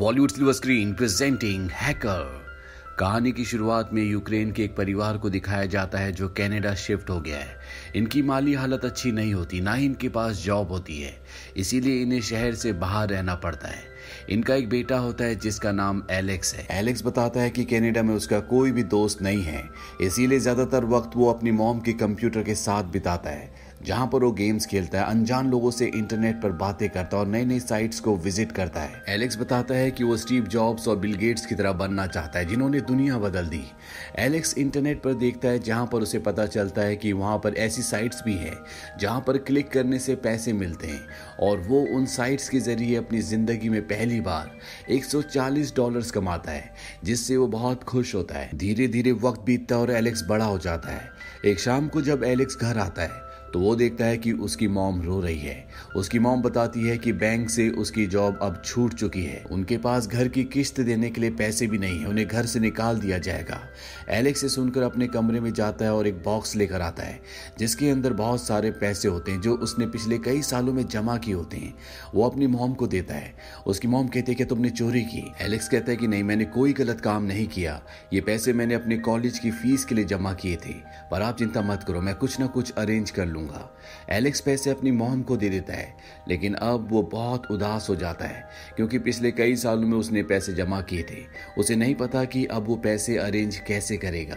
Bollywood silver screen presenting hacker. कहानी की शुरुआत में यूक्रेन के एक परिवार को दिखाया जाता है जो कनाडा शिफ्ट हो गया है। इनकी माली हालत अच्छी नहीं होती, ना ही इनके पास जॉब होती है। इसीलिए इन्हें शहर से बाहर रहना पड़ता है। इनका एक बेटा होता है जिसका नाम एलेक्स है। एलेक्स बताता है कि कनाडा में उसका कोई भी दोस्त नहीं है। इसीलिए ज़्यादातर वक्त वो अपनी मॉम के कंप्यूटर के साथ बिताता है। जहाँ पर वो गेम्स खेलता है, अनजान लोगों से इंटरनेट पर बातें करता है और नई नई साइट्स को विज़िट करता है। एलेक्स बताता है कि वो स्टीव जॉब्स और बिल गेट्स की तरह बनना चाहता है, जिन्होंने दुनिया बदल दी। एलेक्स इंटरनेट पर देखता है, जहाँ पर उसे पता चलता है कि वहाँ पर ऐसी साइट्स भी हैं, जहाँ पर क्लिक करने से पैसे मिलते हैं और वो उन साइट्स के ज़रिए अपनी ज़िंदगी में पहली बार 140 डॉलर्स कमाता है, जिससे वो बहुत खुश होता है। धीरे धीरे वक्त बीतता है और एलेक्स बड़ा हो जाता है। एक शाम को जब एलेक्स घर आता है तो वो देखता है कि उसकी मॉम रो रही है। उसकी मॉम बताती है कि बैंक से उसकी जॉब अब छूट चुकी है। उनके पास घर की किस्त देने के लिए पैसे भी नहीं है। उन्हें घर से निकाल दिया जाएगा। एलेक्स सुनकर अपने कमरे में जाता है और एक बॉक्स लेकर आता है, जिसके अंदर बहुत सारे पैसे होते हैं, जो उसने पिछले कई सालों में जमा किए होते हैं। वो अपनी मॉम को देता है। उसकी मॉम कहती है कि तुमने चोरी की। एलेक्स कहता है कि नहीं, मैंने कोई गलत काम नहीं किया। ये पैसे मैंने अपने कॉलेज की फ़ीस के लिए जमा किए थे। पर आप चिंता मत करो, मैं कुछ ना कुछ अरेंज कर लूँ लूँगा एलेक्स पैसे अपनी मोहन को दे देता है, लेकिन अब वो बहुत उदास हो जाता है, क्योंकि पिछले कई सालों में उसने पैसे जमा किए थे। उसे नहीं पता कि अब वो पैसे अरेंज कैसे करेगा।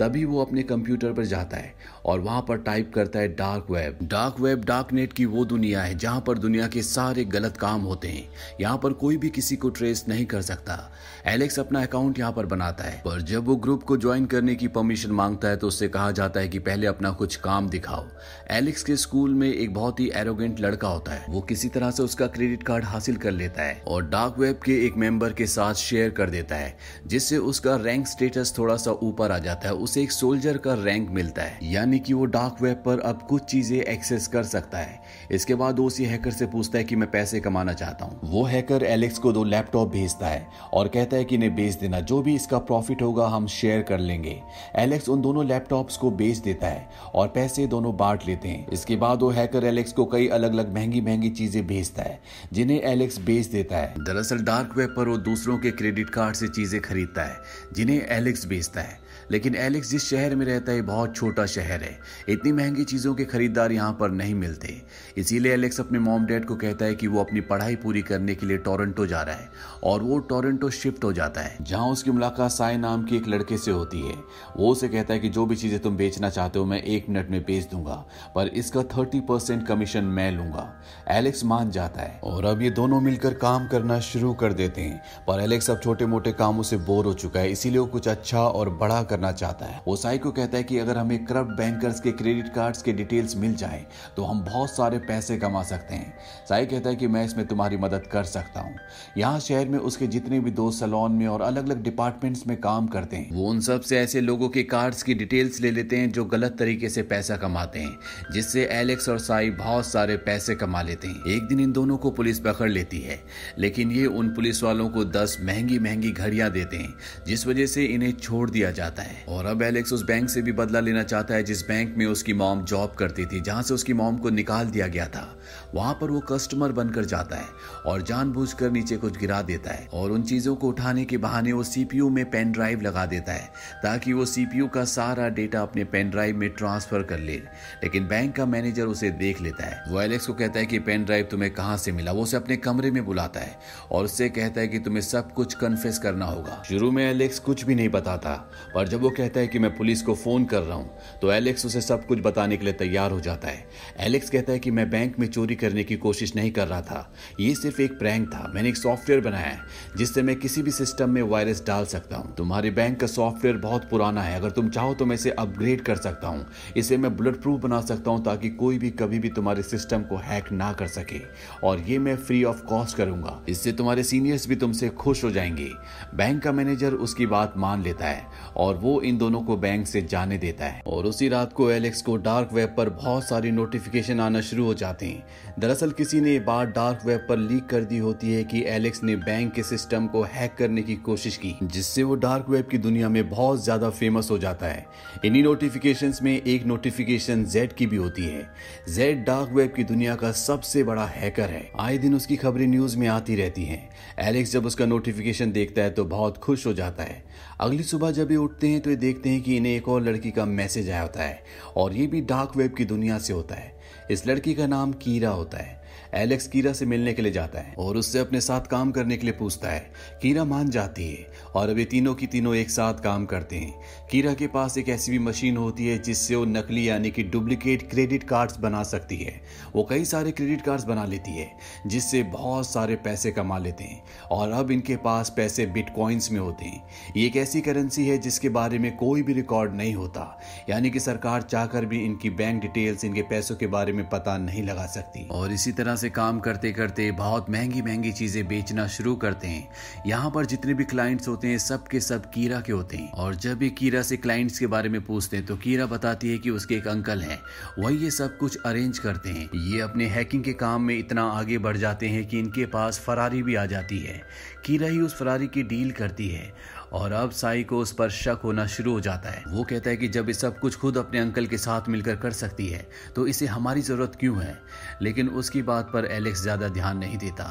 तभी वो अपने कंप्यूटर पर जाता है और वहाँ पर टाइप करता है dark web dark web dark net की वो दुनिया है जहाँ पर दुनिया के सारे गलत काम होते हैं। यहाँ पर कोई भी किसी को ट्रेस नहीं कर सकता। एलेक्स अपना अकाउंट यहाँ पर बनाता है। पर जब वो ग्रुप को ज्वाइन करने की परमिशन माँगता है तो उससे कहा जाता है कि पहले अपना कुछ काम दिखाओ। एलेक्स के स्कूल में एक बहुत ही एरोगेंट लड़का होता है। वो किसी तरह से उसका क्रेडिट कार्ड हासिल कर लेता है और डार्क वेब के एक मेंबर के साथ शेयर कर देता है, जिससे उसका रैंक स्टेटस थोड़ा सा ऊपर आ जाता है। उसे एक सोल्जर का रैंक मिलता है। यानी कि वो डार्क वेब पर अब कुछ चीज़ें एक्सेस कर सकता है। इसके बाद वो उसी हैकर से पूछता है कि मैं पैसे कमाना चाहता हूँ। वो हैकर एलेक्स को दो लैपटॉप भेजता है और कहता है कि इन्हें बेच देना। जो भी इसका प्रॉफिट होगा, हम शेयर कर लेंगे। एलेक्स उन दोनों लैपटॉप्स को बेच देता है और पैसे दोनों बांट लेते हैं। इसके बाद वो हैकर एलेक्स को कई अलग अलग महँगी महँगी चीज़ें भेजता है, जिन्हें एलेक्स बेच देता है। दरअसल डार्क वेब पर वो दूसरों के क्रेडिट कार्ड से चीज़ें खरीदता है, जिन्हें एलेक्स बेचता है। लेकिन एलेक्स जिस शहर में रहता है बहुत छोटा शहर है। इतनी महँगी चीज़ों के खरीदार यहाँ पर नहीं मिलते। इसीलिए एलेक्स अपने मॉम डैड को कहता है कि वो अपनी पढ़ाई पूरी करने के लिए टोरंटो जा रहा है और वो टोरंटो शिफ्ट हो जाता है, जहाँ उसकी मुलाकात साय नाम के एक लड़के से होती है। वो उसे कहता है कि जो भी चीज़ें तुम बेचना चाहते हो, मैं एक मिनट में बेच दूँगा, पर इसका थर्टी कमीशन मैं लूँगा। एलेक्स मान जाता है और अब ये दोनों मिलकर काम करना शुरू कर देते हैं, पर एलेक्स अब छोटे मोटे कामों से बोर हो चुका है, इसीलिए वो कुछ अच्छा और बड़ा करना चाहता है। वो साई को कहता है कि अगर हमें करप्ट बैंकर्स के क्रेडिट कार्ड्स के डिटेल्स मिल जाए तो हम बहुत सारे पैसे कमा सकते हैं। साई कहता है कि मैं इसमें तुम्हारी मदद कर सकता हूँ। यहाँ शहर में उसके जितने भी दोस्त सलोन में और अलग अलग डिपार्टमेंट्स में काम करते हैं, वो उन सबसे ऐसे लोगों के कार्ड्स की डिटेल्स ले लेते हैं जो गलत तरीके से पैसा कमाते हैं, जिससे एलेक्स और साई बहुत सारे पैसे कमा लेते हैं। एक दिन इन दोनों को पुलिस पकड़ लेती है, लेकिन ये उन पुलिस वालों को दस महँगी महँगी घड़ियाँ देते हैं, जिस वजह से इन्हें छोड़ दिया जाता है। और अब एलेक्स उस बैंक से भी बदला लेना चाहता है, जिस बैंक में उसकी मॉम जॉब करती थी, जहाँ से उसकी मॉम को निकाल दिया गया था। वहाँ पर वो कस्टमर बनकर जाता है और जानबूझकर नीचे कुछ गिरा देता है और उन चीज़ों को उठाने के बहाने वो सीपीयू में पेन ड्राइव लगा देता है, ताकि वो सीपीयू का सारा डेटा अपने पेन ड्राइव में ट्रांसफ़र कर ले। लेकिन बैंक का मैनेजर उसे देख लेता है। वो एलेक्स को कहता है कि पेन ड्राइव तुम्हें कहाँ से मिला? वो उसे अपने कमरे में बुलाता है और उससे कहता है कि तुम्हें सब कुछ कन्फेस करना होगा। शुरू में एलेक्स कुछ भी नहीं बताता, पर जब वो कहता है कि मैं पुलिस को फ़ोन कर रहा हूँ तो एलेक्स उसे सब कुछ बताने के लिए तैयार हो जाता है। एलेक्स कहता है कि मैं बैंक में चोरी करने की कोशिश नहीं कर रहा था। ये सिर्फ़ एक प्रैंक था। मैंने एक सॉफ्टवेयर बनाया है, जिससे मैं किसी भी सिस्टम में वायरस डाल सकता हूँ। तुम्हारे बैंक का सॉफ्टवेयर बहुत पुराना है। अगर तुम चाहो तो मैं इसे अपग्रेड कर सकता हूँ। इसे मैं बुलेट प्रूफ बना सकता हूँ ताकि कोई भी कभी भी तुम्हारे सिस्टम को हैक ना कर सके। और ये मैं फ्री ऑफ़ कॉस्ट करूँगा। इससे तुम्हारे सीनियर्स भी तुमसे खुश हो जाएँगे। बैंक का मैनेजर उसकी बात मान लेता है, और इन दोनों को बैंक से जाने देता है। और उसी रात को एलेक्स को डार्क वेब पर बहुत सारी नोटिफिकेशन आना शुरू हो जाते हैं। दरअसल किसी ने बात डार्क वेब पर लीक कर दी होती है कि एलेक्स ने बैंक के सिस्टम को हैक करने की कोशिश की, जिससे वो डार्क वेब की दुनिया में बहुत ज़्यादा फ़ेमस हो जाता है। इन्हीं नोटिफिकेशन में एक नोटिफिकेशन जेड की भी होती है। जेड डार्क वेब की दुनिया का सबसे बड़ा हैकर है। आए दिन उसकी खबरें न्यूज़ में आती रहती हैं। एलेक्स जब उसका नोटिफिकेशन देखता है तो बहुत खुश हो जाता है। अगली सुबह जब ये उठते हैं तो ये देखते हैं कि इन्हें एक और लड़की का मैसेज आया होता है, और ये भी डार्क वेब की दुनिया से होता है। इस लड़की का नाम कीरा होता है। एलेक्स कीरा से मिलने के लिए जाता है, और उससे अपने साथ काम करने के लिए पूछता है। कीरा मान जाती है, और अभी तीनों की तीनों एक साथ काम करते हैं। कीरा के पास एक ऐसी भी मशीन होती है जिससे वो नकली यानी कि डुप्लीकेट क्रेडिट कार्ड्स बना सकती है। वो कई सारे क्रेडिट कार्ड्स बना लेती है, जिससे बहुत सारे पैसे कमा लेते हैं और अब इनके पास पैसे बिटकॉइंस में होते हैं। ये एक ऐसी करेंसी है जिसके बारे में कोई भी रिकॉर्ड नहीं होता, यानी कि सरकार चाहकर भी इनकी बैंक डिटेल्स, इनके पैसों के बारे में पता नहीं लगा सकती। और इसी तरह से काम करते करते बहुत महँगी महँगी चीज़ें बेचना शुरू करते हैं। यहाँ पर जितने भी क्लाइंट्स होते हैं, सब के सब कीरा के होते हैं। और जब भी कीरा से क्लाइंट्स के बारे में पूछते हैं तो कीरा बताती है कि उसके एक अंकल हैं। वही ये सब कुछ अरेंज करते हैं। ये अपने हैकिंग के काम में इतना आगे बढ़ जाते हैं कि इनके पास फरारी भी आ जाती है। कीरा ही उस फरारी की डील करती है। और अब साई को उस पर शक होना शुरू हो जाता है। वो कहता है कि जब ये सब कुछ खुद अपने अंकल के साथ मिलकर कर सकती है तो इसे हमारी ज़रूरत क्यों है? लेकिन उसकी बात पर एलेक्स ज़्यादा ध्यान नहीं देता।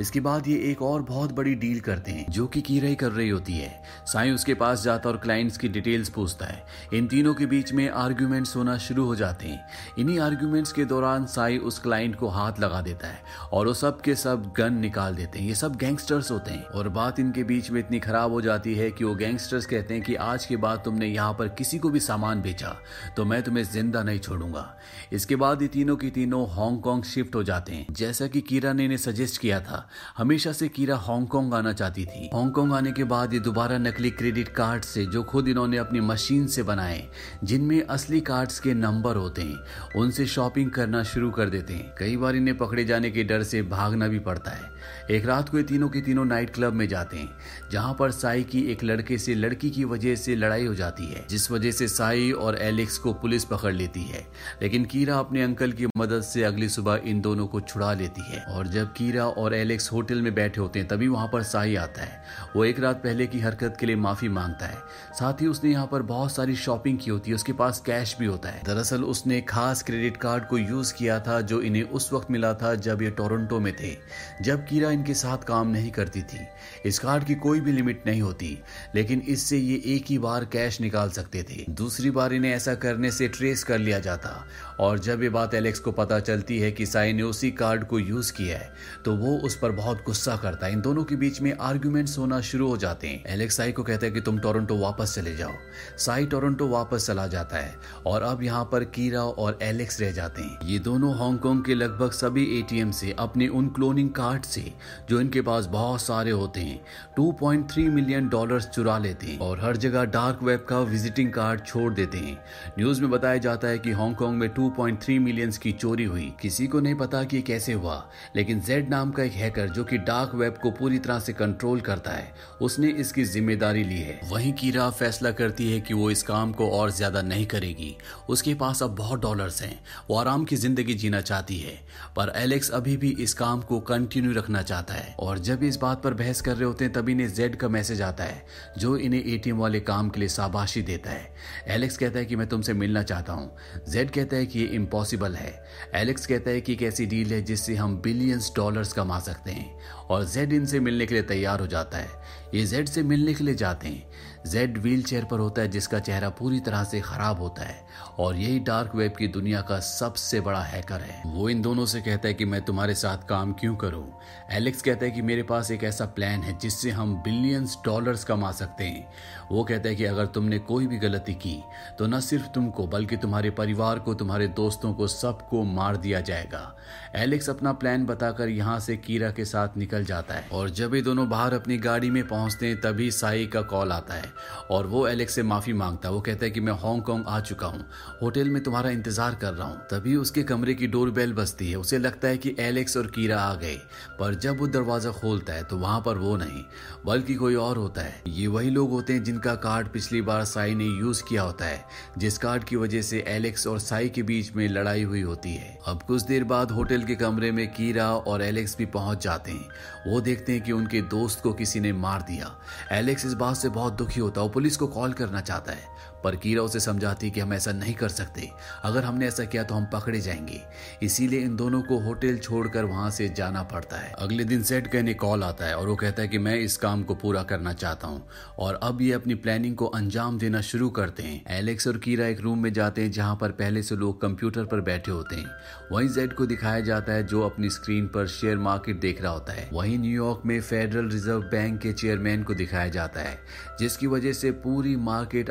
इसके बाद ये एक और बहुत बड़ी डील करते हैं, जो कि कीरा ही कर रही होती है। साई उसके पास जाता और क्लाइंट्स की डिटेल्स पूछता है। इन तीनों के बीच में आर्ग्यूमेंट्स होना शुरू हो जाते हैं। इन्हीं आर्ग्यूमेंट्स के दौरान साई उस क्लाइंट को हाथ लगा देता है और वो सब के सब गन निकाल देते हैं। ये सब गैंगस्टर्स होते हैं और बात इनके बीच में इतनी खराब हो जाती है कि वो गैंगस्टर्स कहते हैं कि आज के बाद तुमने यहाँ पर किसी को भी सामान बेचा तो मैं तुम्हें ज़िंदा नहीं छोड़ूँगा। इसके बाद ये तीनों की तीनों हांगकांग शिफ्ट हो जाते हैं। जैसा कि कीरा ने इन्हें सजेस्ट किया था, हमेशा से कीरा हांगकांग आना चाहती थी। हांगकांग आने के बाद ये दोबारा नकली क्रेडिट कार्ड से, जो खुद इन्होंने अपनी मशीन से बनाए, जिनमें असली कार्ड्स के नंबर होते हैं, उनसे शॉपिंग करना शुरू कर देते हैं। कई बार इन्हें पकड़े जाने के डर से भागना भी पड़ता है। एक रात को ये तीनों के तीनों नाइट क्लब में जाते हैं, जहाँ पर साई की एक लड़के से लड़की की वजह से लड़ाई हो जाती है, जिस वजह से साई और एलेक्स को पुलिस पकड़ लेती है। लेकिन कीरा अपने अंकल की मदद से अगली सुबह इन दोनों को छुड़ा लेती है। और जब कीरा और एलेक्स होटल में बैठे होते हैं, तभी वहाँ पर साई आता है। वो एक रात पहले की हरकत के लिए माफ़ी माँगता है। साथ ही उसने यहाँ पर बहुत सारी शॉपिंग की होती है, उसके पास कैश भी होता है। दरअसल उसने खास क्रेडिट कार्ड को यूज़ किया था, जो इन्हें उस वक्त मिला था जब ये टोरंटो में थे, जब कीरा इनके साथ काम नहीं करती थी। इस कार्ड की कोई भी लिमिट नहीं होती। लेकिन इससे ये एक ही बार कैश निकाल सकते थे। दूसरी बार इन्हें ऐसा करने से ट्रेस कर लिया जाता। और जब ये बात एलेक्स को पता चलती है कि साई ने उसी कार्ड को यूज़ किया है तो वो उस पर बहुत गुस्सा करता है। इन दोनों के बीच में आर्ग्यूमेंट्स होना शुरू हो जाते हैं। एलेक्स साई को कहता है कि तुम टोरंटो वापस चले जाओ। साई टोरंटो वापस चला जाता है और अब यहाँ पर कीरा और एलेक्स रह जाते हैं। ये दोनों हांगकांग के लगभग सभी एटीएम से अपने उन क्लोनिंग कार्ड से, जो इनके पास बहुत सारे होते हैं 2.3 मिलियन डॉलर्स चुरा लेते हैं और हर जगह डार्क वेब का विजिटिंग कार्ड छोड़ देते हैं। न्यूज़ में बताया जाता है कि हांगकांग में 2.3 मिलियंस की चोरी हुई। किसी को नहीं पता कि कैसे हुआ, लेकिन जेड नाम का एक हैकर जो कि डार्क वेब को पूरी तरह से कंट्रोल करता है, उसने इसकी ज़िम्मेदारी ली है। वहीं कीरा फैसला करती है कि वो इस काम को और ज़्यादा नहीं करेगी। उसके पास अब बहुत डॉलर्स हैं। वो आराम की ज़िंदगी जीना चाहती है, पर एलेक्स अभी भी इस काम को कंटिन्यू रखना चाहता है। और जब इस बात पर बहस कर रहे होते हैं तभी इन्हें जेड का मैसेज आता है। जो इन्हें एटीएम वाले काम के लिए शाबाशी देता है। एलेक्स कहता है कि मैं तुमसे मिलना चाहता हूँ। जेड कहता है कि ये इम्पॉसिबल है। एलेक्स कहता है कि एक ऐसी डील है जिससे हम बिलियंस डॉलर्स कमा सकते हैं। और जेड इनसे मिलने के लिए तैयार हो जाता है। ये जेड से मिलने के लिए जाते हैं। जेड व्हील चेयर पर होता है, जिसका चेहरा पूरी तरह से खराब होता है। और यही डार्क वेब की दुनिया का सबसे बड़ा हैकर है। वो इन दोनों से कहता है कि मैं तुम्हारे साथ काम क्यों करूँ? एलेक्स कहता है कि मेरे पास एक ऐसा प्लान है, जिससे हम बिलियंस डॉलर्स कमा सकते हैं। वो कहता है कि अगर तुमने कोई भी गलती की तो न सिर्फ़ तुमको, बल्कि तुम्हारे परिवार को, तुम्हारे दोस्तों को, सबको मार दिया जाएगा। एलेक्स अपना प्लान बताकर यहाँ से कीरा के साथ निकल जाता है। और जब ये दोनों बाहर अपनी गाड़ी में पहुँचते हैं, तभी साई का कॉल आता है। और वो एलेक्स से माफ़ी माँगता है। वो कहता है कि मैं हांगकांग आ चुका हूँ। होटल में तुम्हारा इंतज़ार कर रहा हूँ। तभी उसके कमरे की डोर बेल बजती है। उसे लगता है कि एलेक्स और कीरा आ गए। पर जब वो दरवाज़ा खोलता है तो वहाँ पर वो नहीं, बल्कि कोई और होता है। ये वही लोग होते हैं जिनका कार्ड पिछली बार साई ने यूज़ किया होता है, जिस कार्ड की वजह से एलेक्स और साई के बीच में लड़ाई हुई होती है। अब कुछ देर बाद होटल के कमरे में कीरा और एलेक्स भी पहुँच जाते हैं। वो देखते हैं कि उनके दोस्त को किसी ने मार दिया। एलेक्स इस बात से बहुत दुखी होता है पुलिस को कॉल करना चाहता है। पर कीरा उसे समझाती कि हम ऐसा नहीं कर सकते। अगर हमने ऐसा किया तो हम पकड़े जाएँगे। इसीलिए इन दोनों को होटल छोड़कर वहाँ से जाना पड़ता है। अगले दिन सेट कहने कॉल आता है और वो कहता है कि मैं इस काम को पूरा करना चाहता हूँ और अब ये अपनी प्लानिंग को अंजाम देना शुरू करते हैं। एलेक्स और कीरा एक रूम में जाते हैं जहाँ पर पहले से लोग कंप्यूटर पर बैठे होते हैं। वहीं जेड को दिखाया जाता है जो अपनी स्क्रीन पर शेयर मार्केट देख रहा होता है। वहीं न्यूयॉर्क में फेडरल रिज़र्व बैंक के चेयरमैन को दिखाया जाता है, जिसकी वजह से पूरी मार्केट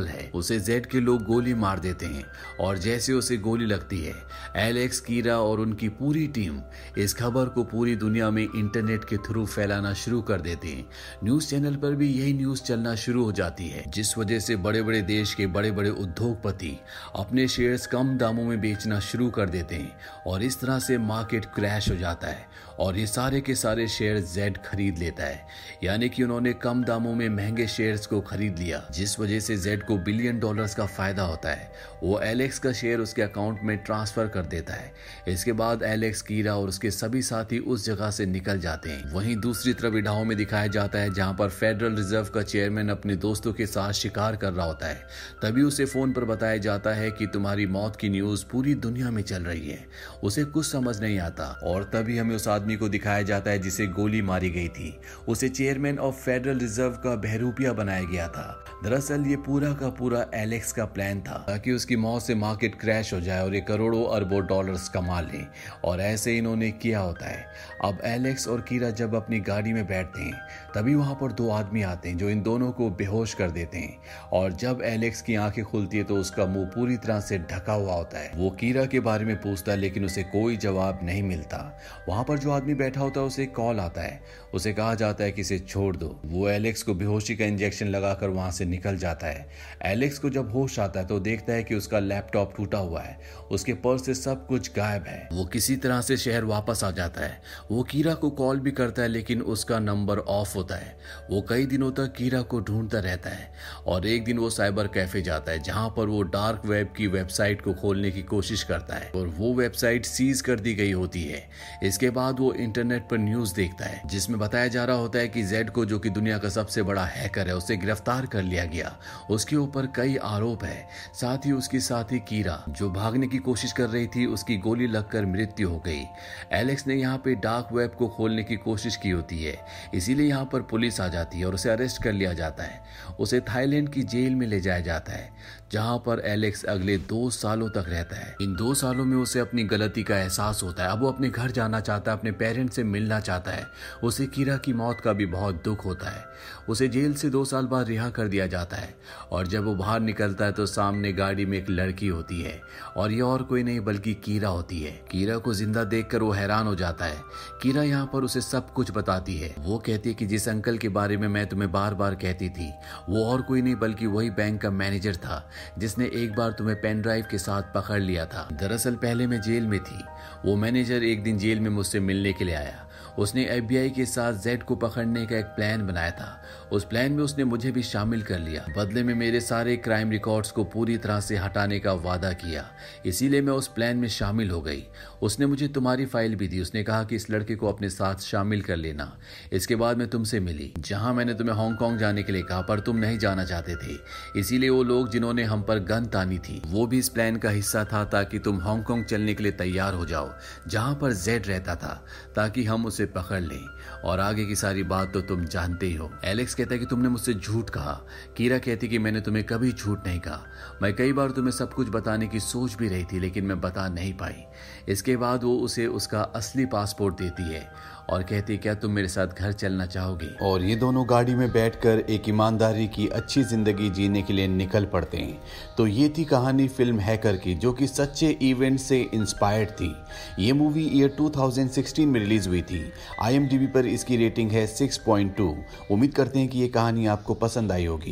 अस्टेबल है। उसे जेड के लोग गोली मार देते हैं और जैसे उसे गोली लगती है, एलेक्स, कीरा और उनकी पूरी टीम इस खबर को पूरी दुनिया में इंटरनेट के थ्रू फैलाना शुरू कर देते हैं। न्यूज़ चैनल पर भी यही न्यूज़ चलना शुरू हो जाती है, जिस वजह से बड़े बड़े देश के बड़े बड़े उद्योगपति अपने शेयर्स कम दामों में बेचना शुरू कर देते हैं और इस तरह से मार्केट क्रैश हो जाता है और ये सारे के सारे शेयर जेड खरीद लेता है। यानी कि उन्होंने कम दामों में महँगे शेयर्स को खरीद लिया, जिस वजह से जेड को बिलियन डॉलर्स का फ़ायदा होता है। वो एलेक्स का शेयर उसके अकाउंट में ट्रांसफ़र कर देता है। इसके बाद एलेक्स कीरा और उसके सभी साथी उस जगह से निकल जाते हैं। वहीं दूसरी तरफ़ इडाहो में दिखाया जाता है, जहाँ पर फेडरल रिज़र्व का चेयरमैन अपने दोस्तों के साथ शिकार कर रहा होता है। तभी उसे फ़ोन पर बताया जाता है कि तुम्हारी मौत की न्यूज़ पूरी दुनिया में चल रही है। उसे कुछ समझ नहीं आता और तभी हमें उस आदमी को दिखाया जाता है जिसे गोली मारी गई थी। उसे चेयरमैन ऑफ़ फेडरल रिज़र्व का बहरूपिया बनाया गया था। दरअसल ये पूरा का पूरा एलेक्स का प्लान था, ताकि उसकी मौत से मार्केट क्रैश हो जाए और ये करोड़ों अरबों डॉलर्स कमा ले, और ऐसे इन्होंने किया होता है। अब एलेक्स और कीरा जब अपनी गाड़ी में बैठते हैं, तभी वहाँ पर दो आदमी आते हैं जो इन दोनों को बेहोश कर देते हैं, और जब एलेक्स की आँखें खुलती है तो उसका मुँह पूरी तरह से ढका हुआ होता है। वो कीरा के बारे में पूछता है, लेकिन उसे कोई जवाब नहीं मिलता। वहाँ पर जो आदमी बैठा होता है, उसे कॉल आता है। उसे कहा जाता है कि इसे छोड़ दो। वो एलेक्स को बेहोशी का इंजेक्शन लगाकर वहाँ से निकल जाता है। एलेक्स को जब होश आता है तो देखता है कि उसका लैपटॉप टूटा हुआ है। उसके पर्स से सब कुछ गायब है। वो किसी तरह से शहर वापस आ जाता है। वो कीरा को कॉल भी करता है, लेकिन उसका नंबर ऑफ़ होता है। वो कई दिनों तक कीरा को ढूंढता रहता है। और एक दिन वो साइबर कैफ़े जाता है, जहाँ पर वो डार्क वेब की वेबसाइट को खोलने की कोशिश करता है। और वो वेबसाइट सीज कर दी गई होती है। इसके बाद वो इंटरनेट पर न्यूज़ देखता है, जिसमें बताया जा रहा होता है कि जेड को, जो कि दुनिया का सबसे बड़ा हैकर है, उसे गिरफ़्तार कर लिया गया। उसके ऊपर कई आरोप है। साथ ही उसकी साथी कीरा, जो भागने की कोशिश कर रही थी, उसकी गोली लगकर मृत्यु हो गई। एलेक्स ने यहाँ पे डार्क वेब को खोलने की कोशिश की होती है। इसीलिए यहाँ पर पुलिस आ जाती है और उसे अरेस्ट कर लिया जाता है। उसे थाईलैंड की जेल में ले जाया जाता है, जहाँ पर एलेक्स अगले दो सालों तक रहता है। इन दो सालों में उसे अपनी गलती का एहसास होता है। अब वो अपने घर जाना चाहता है, अपने पेरेंट्स से मिलना चाहता है। उसे कीरा की मौत का भी बहुत दुख होता है। उसे जेल से दो साल बाद रिहा कर दिया जाता है। और जब वो बाहर निकलता है तो सामने गाड़ी में एक लड़की होती है। और ये और कोई नहीं, बल्कि कीरा होती है। कीरा को ज़िंदा देखकर वो हैरान हो जाता है। कीरा यहाँ पर उसे सब कुछ बताती है। वो कहती है कि जिस अंकल के बारे में मैं तुम्हें बार बार कहती थी, वो और कोई नहीं, बल्कि वही बैंक का मैनेजर था, जिसने एक बार तुम्हें पेन ड्राइव के साथ पकड़ लिया था। दरअसल पहले मैं जेल में थी। वो मैनेजर एक दिन जेल में मुझसे मिलने के लिए आया। उसने एफबीआई के साथ जेड को पकड़ने का एक प्लान बनाया था। उस प्लान में उसने मुझे भी शामिल कर लिया। बदले में मेरे सारे क्राइम रिकॉर्ड्स को पूरी तरह से हटाने का वादा किया। इसीलिए मैं उस प्लान में शामिल हो गई। उसने मुझे तुम्हारी फ़ाइल भी दी। उसने कहा कि इस लड़के को अपने साथ शामिल कर लेना। इसके बाद मैं तुमसे मिली, जहाँ मैंने तुम्हें हांगकांग जाने के लिए कहा, पर तुम नहीं जाना चाहते थे। इसीलिए वो लोग जिन्होंने हम पर गन तानी थी, वो भी इस प्लान का हिस्सा था ताकि तुम हांगकांग चलने के लिए तैयार हो जाओ, जहाँ पर जेड रहता था, ताकि हम उसे पकड़ लें। और आगे की सारी बात तो तुम जानते ही हो। एलेक्स कहता है कि तुमने मुझसे झूठ कहा। कीरा कहती कि मैंने तुम्हें कभी झूठ नहीं कहा। मैं कई बार तुम्हें सब कुछ बताने की सोच भी रही थी, लेकिन मैं बता नहीं पाई। इसके बाद वो उसे उसका असली पासपोर्ट देती है और कहती क्या तुम मेरे साथ घर चलना चाहोगी? और ये दोनों गाड़ी में बैठकर एक ईमानदारी की अच्छी ज़िंदगी जीने के लिए निकल पड़ते हैं। तो ये थी कहानी फ़िल्म हैकर की, जो कि सच्चे इवेंट से इंस्पायर्ड थी। ये मूवी ईयर 2016 में रिलीज़ हुई थी। आई पर इसकी रेटिंग है 6.2 उम्मीद करते हैं कि ये कहानी आपको पसंद आई होगी।